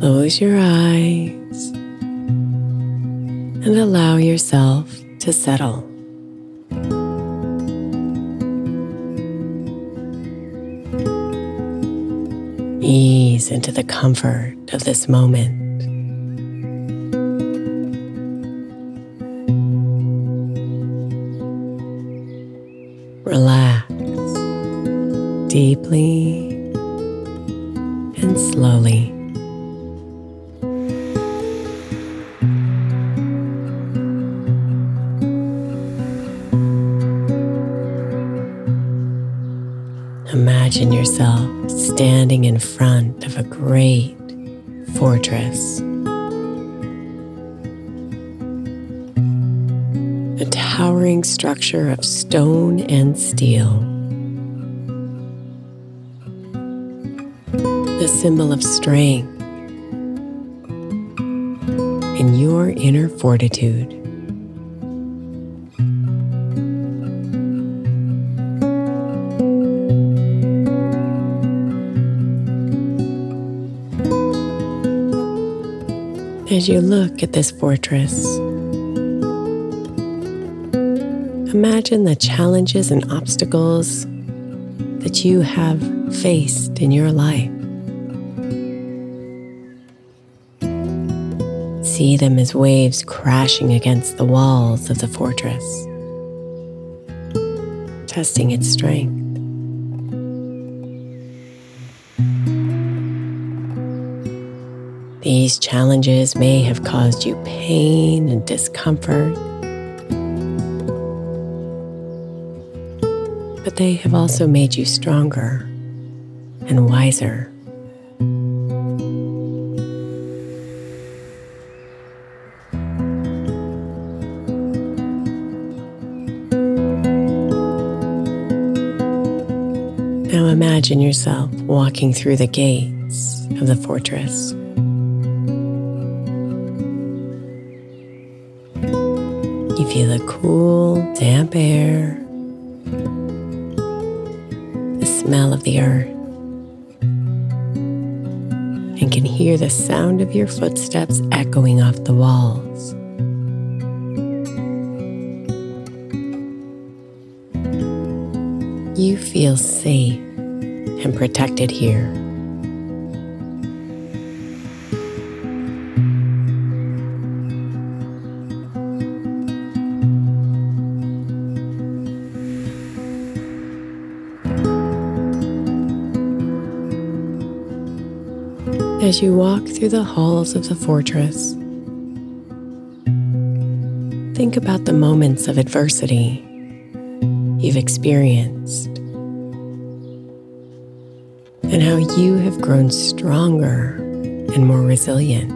Close your eyes and allow yourself to settle. Ease into the comfort of this moment. Relax deeply and slowly. Yourself standing in front of a great fortress. A towering structure of stone and steel. The symbol of strength and your inner fortitude. You look at this fortress, imagine the challenges and obstacles that you have faced in your life. See them as waves crashing against the walls of the fortress, testing its strength. These challenges may have caused you pain and discomfort, but they have also made you stronger and wiser. Now imagine yourself walking through the gates of the fortress. Feel the cool, damp air, the smell of the earth, and can hear the sound of your footsteps echoing off the walls. You feel safe and protected here. As you walk through the halls of the fortress, think about the moments of adversity you've experienced and how you have grown stronger and more resilient.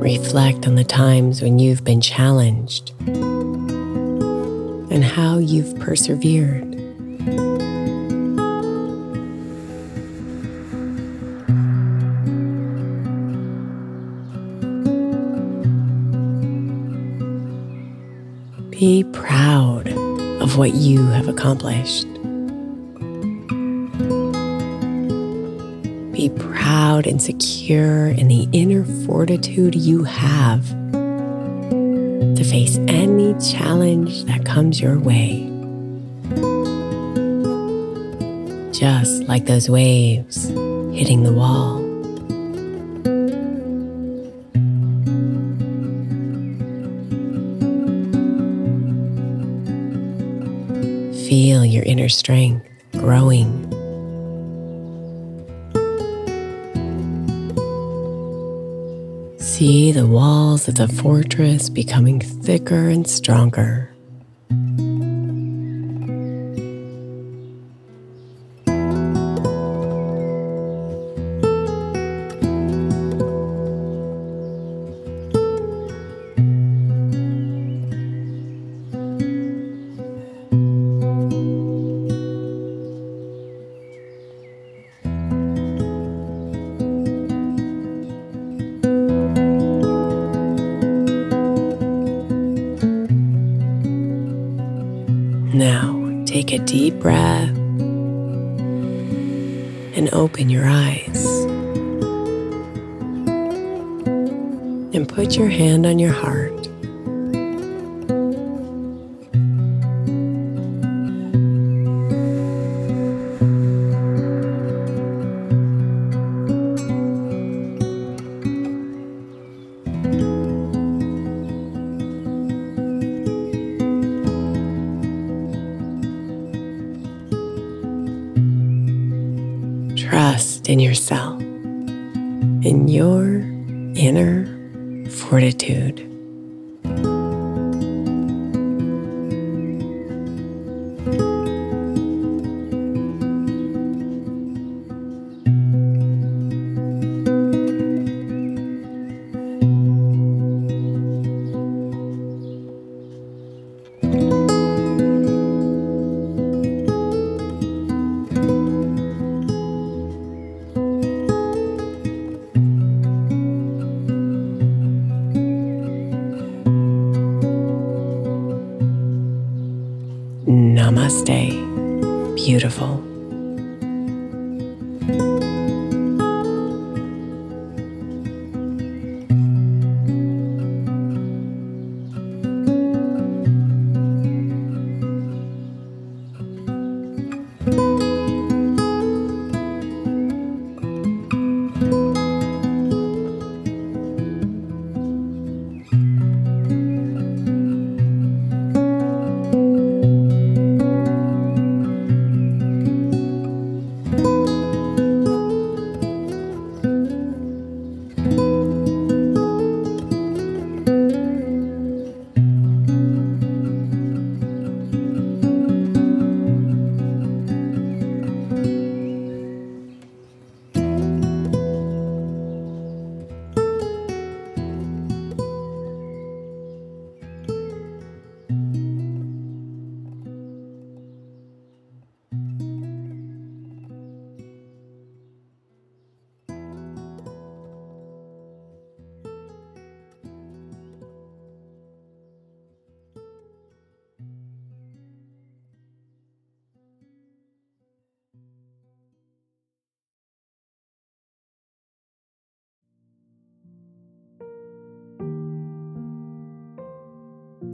Reflect on the times when you've been challenged and how you've persevered. Be proud of what you have accomplished. Be proud and secure in the inner fortitude you have to face any challenge that comes your way. Just like those waves hitting the wall. Feel your inner strength growing. See the walls of the fortress becoming thicker and stronger. Now, take a deep breath and open your eyes. And put your hand on your heart. Yourself, in your inner fortitude. Namaste, beautiful.